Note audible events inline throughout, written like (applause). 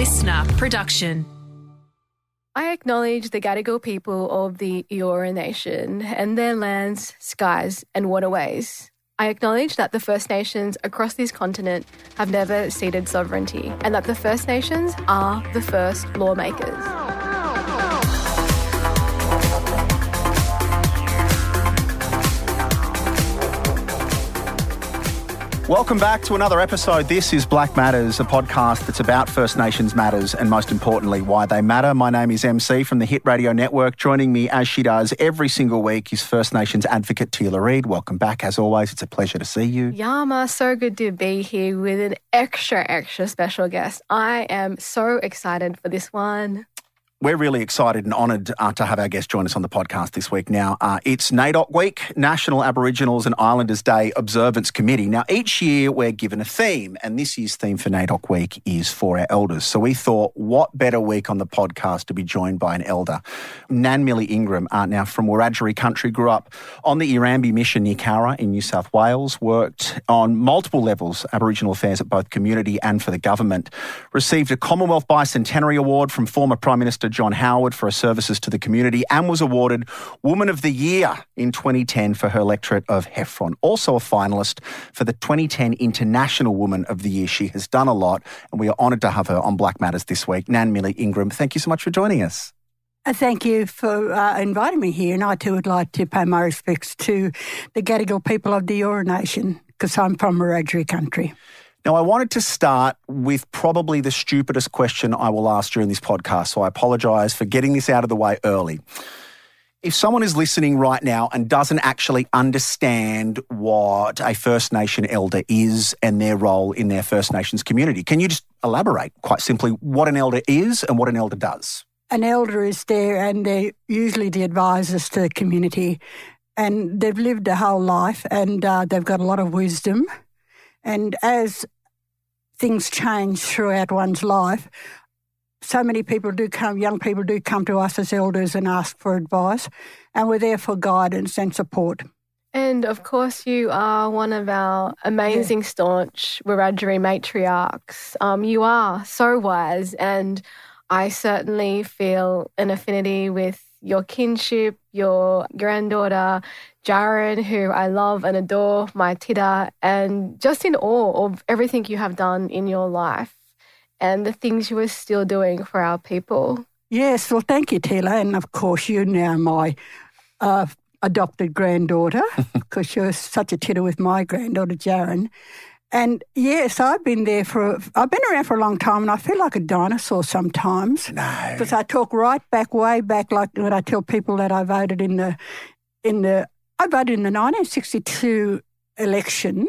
listener production. I acknowledge the Gadigal people of the Eora Nation and their lands, skies, and waterways. I acknowledge that the First Nations across this continent have never ceded sovereignty and that the First Nations are the first lawmakers. Welcome back to another episode. This is Blak Matters, a podcast that's about First Nations matters and most importantly, why they matter. My name is MC from the Hit Radio Network. Joining me as she does every single week is First Nations advocate Teela Reid. Welcome back. As always, it's a pleasure to see you. Yama, so good to be here with an extra, extra special guest. I am so excited for this one. We're really excited and honoured uh, to have our guest join us on the podcast this week. Now, uh, it's NAIDOC Week, National Aboriginals and Islanders Day Observance Committee. Now, each year we're given a theme, and this year's theme for NAIDOC Week is for our elders. So we thought, what better week on the podcast to be joined by an elder? Nan Millie Ingram, uh, now from Wiradjuri country, grew up on the Erambie Mission near Cowra in New South Wales, worked on multiple levels, Aboriginal affairs at both community and for the government, received a Commonwealth Bicentenary Award from former Prime Minister John Howard for her services to the community and was awarded Woman of the Year in 2010 for her electorate of Heffron. Also a finalist for the 2010 International Woman of the Year. She has done a lot and we are honoured to have her on Blak Matters this week. Nan Millie Ingram, thank you so much for joining us. Uh, Thank you for uh, inviting me here, and I too would like to pay my respects to the Gadigal people of the Eora Nation because I'm from Wiradjuri country. Now, I wanted to start with probably the stupidest question I will ask during this podcast, so I apologise for getting this out of the way early. If someone is listening right now and doesn't actually understand what a First Nation elder is and their role in their First Nations community, can you just elaborate quite simply what an elder is and what an elder does? An elder is there, and they're usually the advisors to the community, and they've lived a whole life, and uh, they've got a lot of wisdom. And as things change throughout one's life, so many people do come, young people do come to us as elders and ask for advice, and we're there for guidance and support. And of course, you are one of our amazing, staunch Wiradjuri matriarchs. Um, you are so wise, and I certainly feel an affinity with your kinship, your granddaughter, Jaren, who I love and adore, my Tita, and just in awe of everything you have done in your life and the things you are still doing for our people. Yes, well, thank you, Teela. And of course, you're now my uh, adopted granddaughter (laughs) because you're such a titter with my granddaughter, Jaren. And yes, I've been there for, I've been around for a long time and I feel like a dinosaur sometimes. No. Because I talk right back, way back, like when I tell people that I voted in the, in the, I voted in the 1962 election.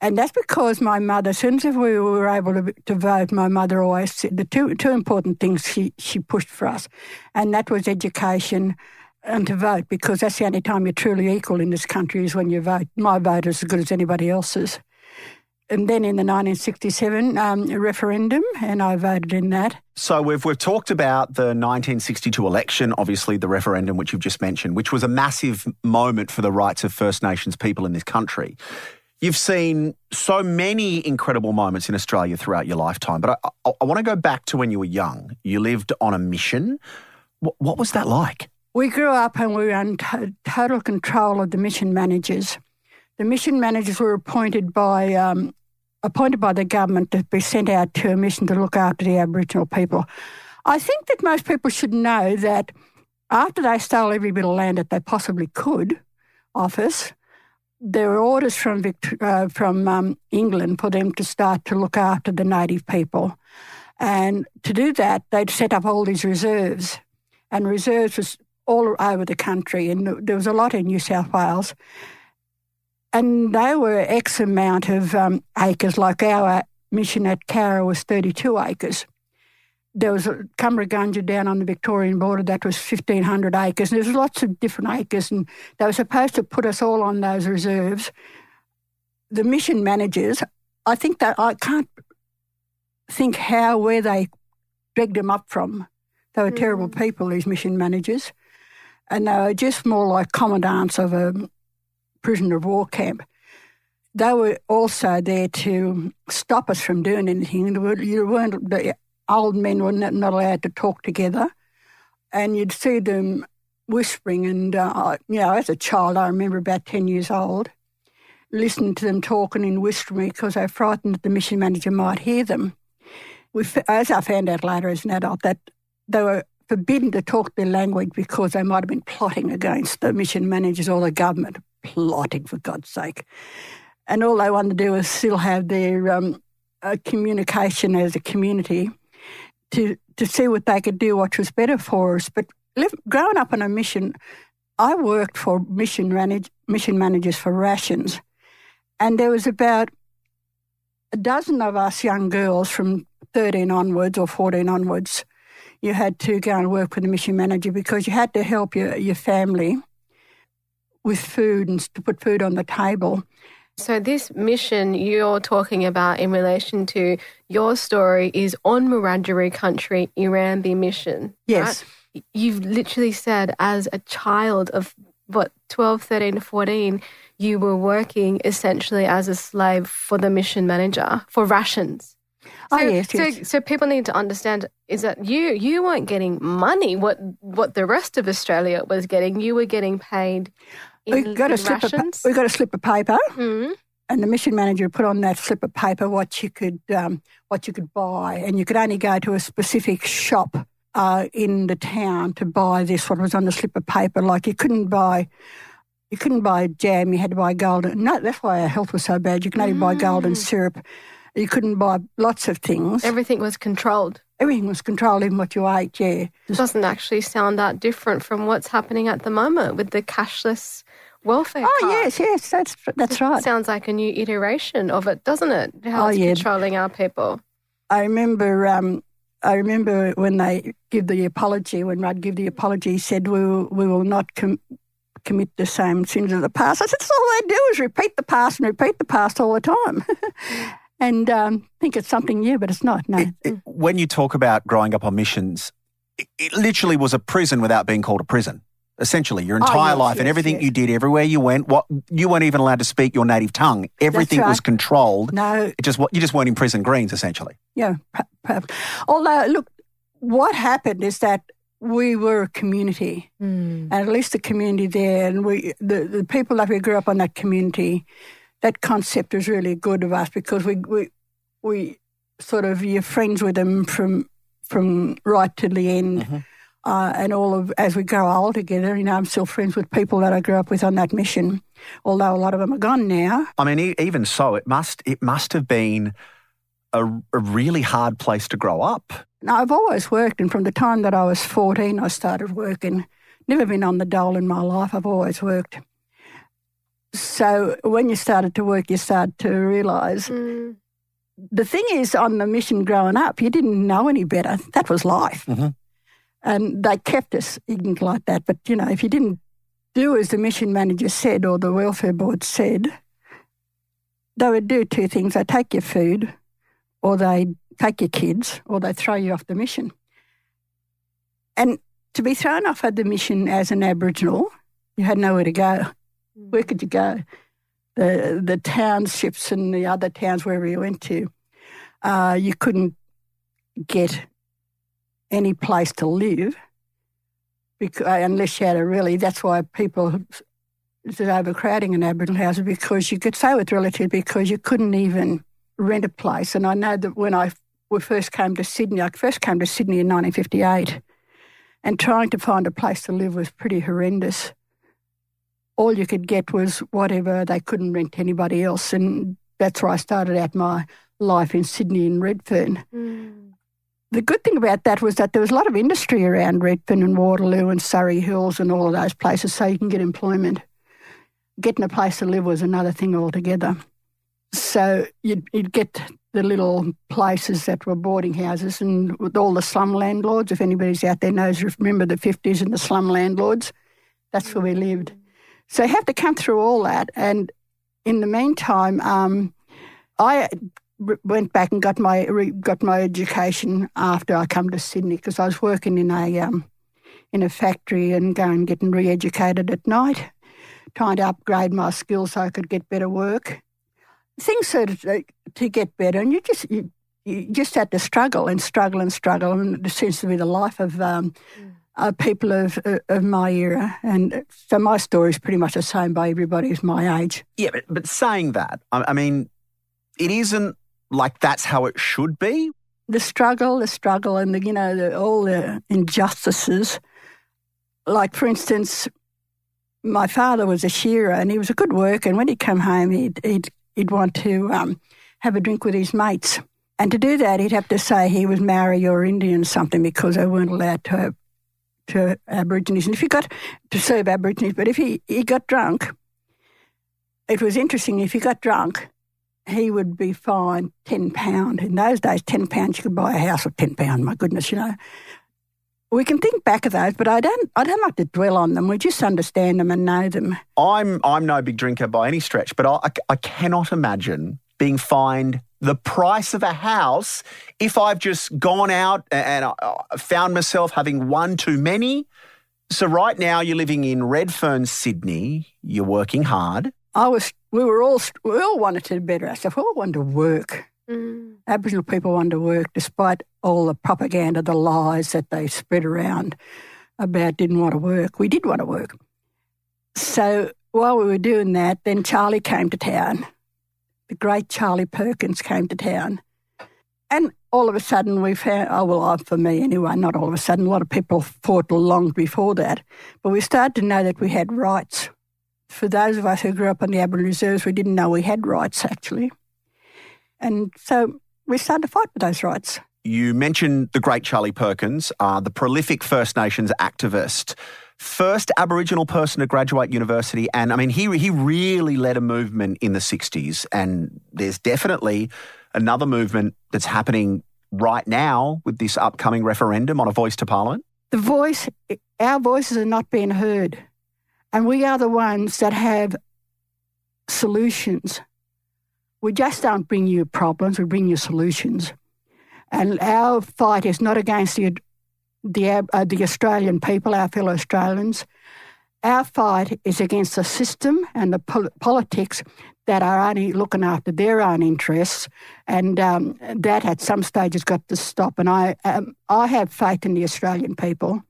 And that's because my mother, as soon as we were able to, to vote, my mother always said the two, two important things she, she pushed for us, and that was education and to vote, because that's the only time you're truly equal in this country is when you vote. My vote is as good as anybody else's. And then in the 1967 um, referendum, and I voted in that. So we've we've talked about the 1962 election, obviously the referendum which you've just mentioned, which was a massive moment for the rights of First Nations people in this country. You've seen so many incredible moments in Australia throughout your lifetime, but I, I, I want to go back to when you were young. You lived on a mission. What, what was that like? We grew up and we were in to- total control of the mission managers. The mission managers were appointed by um, appointed by the government to be sent out to a mission to look after the Aboriginal people. I think that most people should know that after they stole every bit of land that they possibly could off us, there were orders from uh, from um, England for them to start to look after the native people, and to do that, they'd set up all these reserves, and reserves was all over the country, and there was a lot in New South Wales. And they were X amount of um, acres, like our mission at Cowra was 32 acres. There was a Cummeragunja down on the Victorian border that was 1,500 acres. And there was lots of different acres, and they were supposed to put us all on those reserves. The mission managers, I think that I can't think how, where they dragged them up from. They were terrible people, these mission managers. And they were just more like commandants of a prisoner of war camp. They were also there to stop us from doing anything. You weren't the old men were not, not allowed to talk together, and you'd see them whispering. And uh, you know, as a child, I remember about ten years old, listening to them talking and whispering because they were frightened that the mission manager might hear them. We, as I found out later as an adult, that they were forbidden to talk their language because they might have been plotting against the mission managers or the government. (laughs) Plotting, for God's sake. And all they wanted to do was still have their um, uh, communication as a community to, to see what they could do, what was better for us. But live, growing up on a mission, I worked for mission, manage, mission managers for rations. And there was about a dozen of us young girls from 13 onwards or 14 onwards you had to go and work with the mission manager because you had to help your, your family with food and to put food on the table. So, this mission you're talking about in relation to your story is on Wiradjuri country, Erambie mission. Yes. Right? You've literally said, as a child of what, 12, 13, 14, you were working essentially as a slave for the mission manager for rations. Oh, so, oh, yes, yes. So, so people need to understand is that you you weren't getting money what what the rest of Australia was getting. You were getting paid. We got a slip rations. Of, we got a slip of paper, mm-hmm. and the mission manager put on that slip of paper what you could um, what you could buy, and you could only go to a specific shop uh, in the town to buy this. What was on the slip of paper, like you couldn't buy. You couldnn't buy jam. You had to buy golden. No, that's why our health was so bad. You could only mm. buy golden syrup you couldn't buy lots of things. Everything was controlled. Everything was controlled, even what you ate, yeah. It doesn't actually sound that different from what's happening at the moment with the cashless welfare Oh, card. yes, yes, that's that's right. sounds like a new iteration of it, doesn't it? How oh, it's yeah. controlling our people. I remember um, I remember when they give the apology, when Rudd give the apology, he said, we will, we will not com- commit the same sins of the past. I said, that's all they do is repeat the past and repeat the past all the time. (laughs) and um, think it's something new, but it's not. No. It, it, when you talk about growing up on missions, it, it, literally was a prison without being called a prison. Essentially, your oh, entire oh, yes, life yes, and everything yes. you did, everywhere you went, what you weren't even allowed to speak your native tongue. Everything right. was controlled. No, it just you just weren't in prison greens, essentially. Yeah, although look, what happened is that we were a community, mm. and at least the community there, and we the, the people that we grew up on that community that concept was really good of us because we we we sort of you're friends with them from from right to the end. Mm-hmm. Uh, and all of as we grow old together, you know, I'm still friends with people that I grew up with on that mission, although a lot of them are gone now. I mean, even so, it must it must have been a, a really hard place to grow up. Now, I've always worked, and from the time that I was 14, I started working. Never been on the dole in my life. I've always worked. So when you started to work, you started to realise. Mm. The thing is, on the mission growing up, you didn't know any better. That was life. Mm-hmm. And they kept us ignorant like that. But, you know, if you didn't do as the mission manager said or the welfare board said, they would do two things. They'd take your food or they'd take your kids or they'd throw you off the mission. And to be thrown off at the mission as an Aboriginal, you had nowhere to go. Where could you go? The the townships and the other towns wherever you went to, uh, you couldn't get any place to live because, uh, unless you had a really. That's why people there's overcrowding in Aboriginal houses because you could say with relatives because you couldn't even rent a place. And I know that when I we first came to Sydney, I first came to Sydney in 1958, and trying to find a place to live was pretty horrendous all you could get was whatever they couldn't rent to anybody else. And that's where I started out my life in Sydney in Redfern. Mm. The good thing about that was that there was a lot of industry around Redfern and Waterloo and Surrey Hills and all of those places, so you can get employment. Getting a place to live was another thing altogether. So you'd, you'd get the little places that were boarding houses and with all the slum landlords. If anybody's out there knows, remember the 50s and the slum landlords, that's where we lived. So you have to come through all that. And in the meantime, um, I went back and got my got my education after I come to Sydney because I was working in a um, in a factory and going getting re-educated at night, trying to upgrade my skills so I could get better work. Things started to, to get better, and you just you, you just had to struggle and struggle and struggle, and it seems to be the life of um, mm. uh, people of of my era. And so my story is pretty much the same by everybody who's my age. Yeah, but, but saying that, I, I mean, it isn't like that's how it should be. The struggle, the struggle, and the, you know the, all the injustices. Like for instance, my father was a shearer, and he was a good worker. And when he'd come home, he'd he'd, he'd want to um, have a drink with his mates. And to do that, he'd have to say he was Maori or Indian or something because they weren't allowed to to Aborigines. And if he got to serve Aborigines, but if he, he got drunk, it was interesting. If he got drunk, he would be fined ten pound. In those days, ten pounds you could buy a house with ten pound. My goodness, you know. We can think back of those, but I don't. I don't like to dwell on them. We just understand them and know them. I'm I'm no big drinker by any stretch, but I, I cannot imagine being fined the price of a house if I've just gone out and uh, found myself having one too many. So right now you're living in Redfern, Sydney. You're working hard. I was. We were all. We all wanted to better ourselves. We all wanted to work. Mm. Aboriginal people wanted to work, despite all the propaganda, the lies that they spread around about didn't want to work. We did want to work. So while we were doing that, then Charlie came to town the great Charlie Perkins came to town. And all of a sudden we found, oh, well, for me anyway, not all of a sudden, a lot of people fought long before that, but we started to know that we had rights. For those of us who grew up on the Aboriginal reserves, we didn't know we had rights actually. And so we started to fight for those rights. You mentioned the great Charlie Perkins, uh, the prolific First Nations activist first Aboriginal person to graduate university. And I mean, he, he really led a movement in the 60s. And there's definitely another movement that's happening right now with this upcoming referendum on a voice to parliament. The voice, our voices are not being heard. And we are the ones that have solutions. We just don't bring you problems, we bring you solutions. And our fight is not against the the, uh, the Australian people, our fellow Australians. Our fight is against the system and the pol- politics that are only looking after their own interests, and um, that at some stage has got to stop. And I, um, I have faith in the Australian people.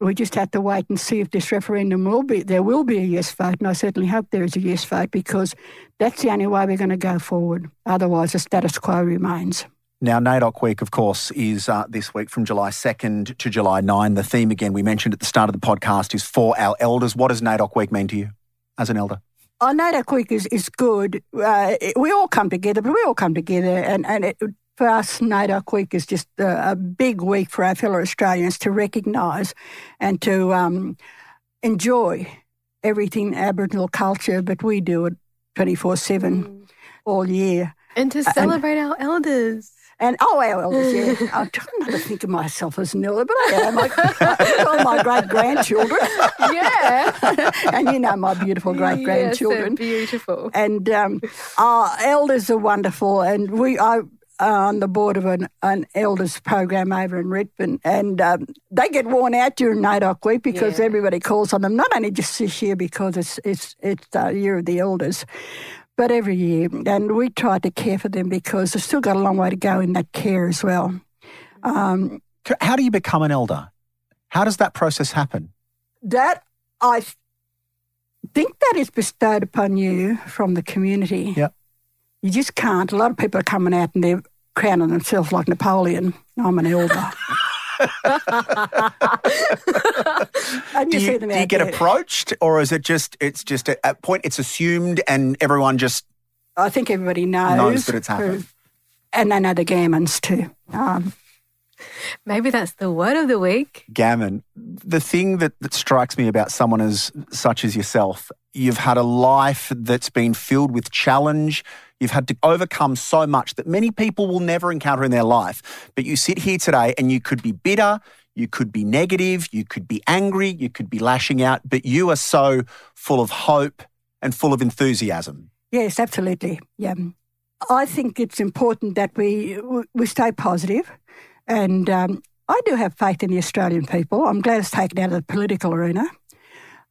We just have to wait and see if this referendum will be. There will be a yes vote, and I certainly hope there is a yes vote because that's the only way we're going to go forward. Otherwise, the status quo remains. Now, NAIDOC Week, of course, is uh, this week from July 2nd to July 9. The theme, again, we mentioned at the start of the podcast, is for our elders. What does NAIDOC Week mean to you as an elder? Oh, NAIDOC Week is, is good. Uh, we all come together, but we all come together. And, and it, for us, NAIDOC Week is just a, a, big week for our fellow Australians to recognise and to um, enjoy everything Aboriginal culture, but we do it 24 7 mm. all year. And to celebrate and, our elders. And oh, our elders, yeah. (laughs) I'm trying not to think of myself as an elder, but I am. Like, all my great grandchildren. Yeah. (laughs) and you know my beautiful great grandchildren. Yes, beautiful. And um, our elders are wonderful. And we, I, on the board of an, an elders program over in Redfern, and um, they get worn out during NAIDOC week because yeah. everybody calls on them. Not only just this year because it's it's it's the year of the elders, but every year. And we try to care for them because they've still got a long way to go in that care as well. Um, How do you become an elder? How does that process happen? That I think that is bestowed upon you from the community. Yep. You just can't. A lot of people are coming out and they're crowning themselves like Napoleon. I'm an elder. (laughs) do you, do you get approached, or is it just it's just at a point it's assumed and everyone just? I think everybody knows, knows that it's happened, and they know the gammons too. Um, Maybe that's the word of the week. Gammon. The thing that, that strikes me about someone as such as yourself, you've had a life that's been filled with challenge. You've had to overcome so much that many people will never encounter in their life. But you sit here today and you could be bitter, you could be negative, you could be angry, you could be lashing out, but you are so full of hope and full of enthusiasm. Yes, absolutely. Yeah. I think it's important that we we stay positive, and um, I do have faith in the Australian people. I'm glad it's taken out of the political arena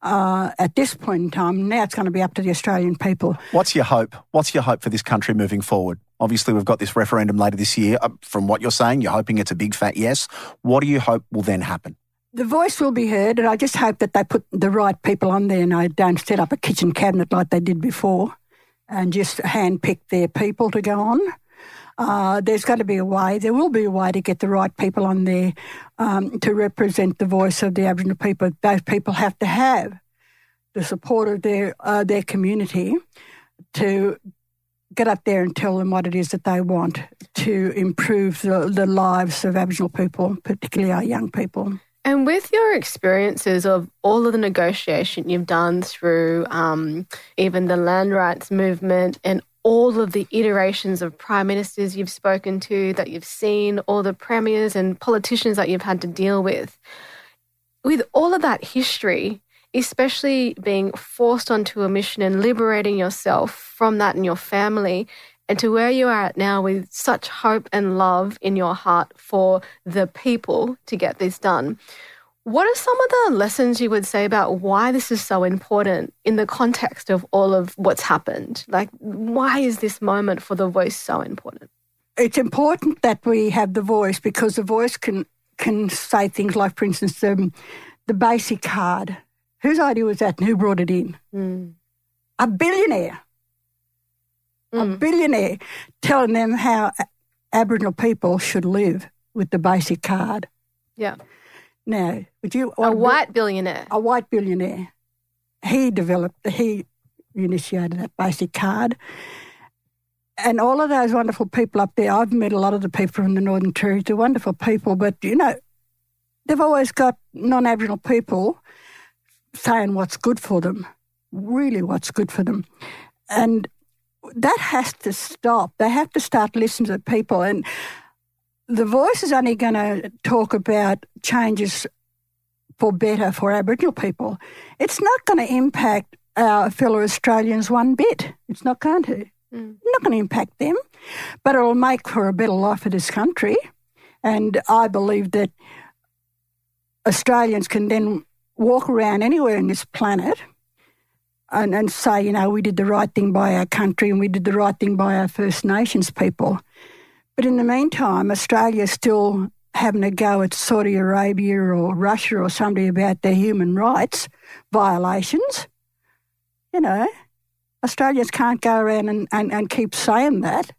uh, at this point in time. Now it's going to be up to the Australian people. What's your hope? What's your hope for this country moving forward? Obviously, we've got this referendum later this year. Uh, from what you're saying, you're hoping it's a big fat yes. What do you hope will then happen? The voice will be heard, and I just hope that they put the right people on there and they don't set up a kitchen cabinet like they did before and just handpick their people to go on. Uh, there's got to be a way, there will be a way to get the right people on there um, to represent the voice of the Aboriginal people. Those people have to have the support of their, uh, their community to get up there and tell them what it is that they want to improve the, the lives of Aboriginal people, particularly our young people. And with your experiences of all of the negotiation you've done through um, even the land rights movement and all of the iterations of prime ministers you've spoken to, that you've seen, all the premiers and politicians that you've had to deal with, with all of that history, especially being forced onto a mission and liberating yourself from that and your family, and to where you are at now with such hope and love in your heart for the people to get this done. What are some of the lessons you would say about why this is so important in the context of all of what's happened? Like, why is this moment for the voice so important? It's important that we have the voice because the voice can can say things like, for instance, um, the basic card Whose idea was that and who brought it in? Mm. A billionaire. Mm. A billionaire telling them how Aboriginal people should live with the basic card. Yeah. Now, would you. A white billionaire. A white billionaire. He developed, he initiated that basic card. And all of those wonderful people up there, I've met a lot of the people from the Northern Territory, they're wonderful people, but you know, they've always got non Aboriginal people saying what's good for them, really what's good for them. And that has to stop. They have to start listening to people. And the voice is only going to talk about changes for better for Aboriginal people. It's not going to impact our fellow Australians one bit. It's not going to. Mm. Not going to impact them, but it will make for a better life for this country. And I believe that Australians can then walk around anywhere in this planet and, and say, you know, we did the right thing by our country and we did the right thing by our First Nations people. But in the meantime, Australia's still having a go at Saudi Arabia or Russia or somebody about their human rights violations. You know, Australians can't go around and, and, and keep saying that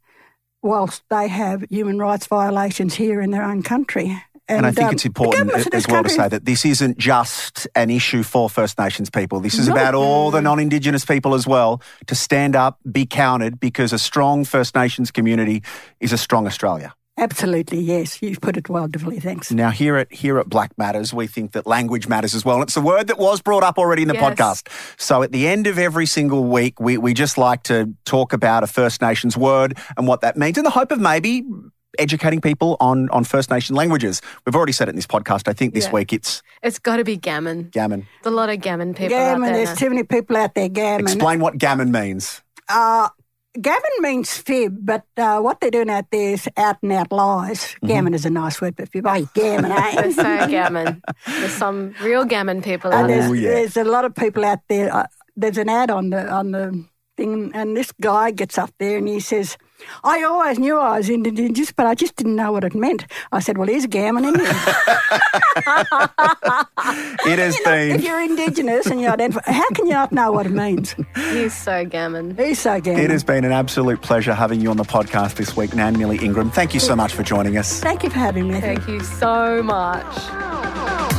whilst they have human rights violations here in their own country. And, and I think um, it's important as well to say that this isn't just an issue for First Nations people. This is no. about all the non Indigenous people as well to stand up, be counted, because a strong First Nations community is a strong Australia. Absolutely, yes. You've put it wonderfully. Thanks. Now, here at here at Blak Matters, we think that language matters as well. And it's a word that was brought up already in the yes. podcast. So, at the end of every single week, we we just like to talk about a First Nations word and what that means, in the hope of maybe educating people on on First Nation languages. We've already said it in this podcast. I think this yeah. week it's it's got to be gammon. Gammon. There's a lot of gammon people. Gammon. Out there there's too many people out there. Gammon. Explain what gammon means. Uh, gammon means fib, but uh, what they're doing out there is out and out lies. Mm-hmm. Gammon is a nice word, but fib, oh, gammon, (laughs) eh? so gammon. There's some real gammon people out there's, there. Yeah. There's a lot of people out there. Uh, there's an ad on the on the thing, and this guy gets up there and he says I always knew I was Indigenous, but I just didn't know what it meant. I said, well, here's gammon in here. (laughs) it has you know, been. If you're Indigenous and you identify, how can you not know what it means? He's so gammon. He's so gammon. It has been an absolute pleasure having you on the podcast this week, Nan Millie Ingram. Thank you so much for joining us. Thank you for having me. Thank you so much.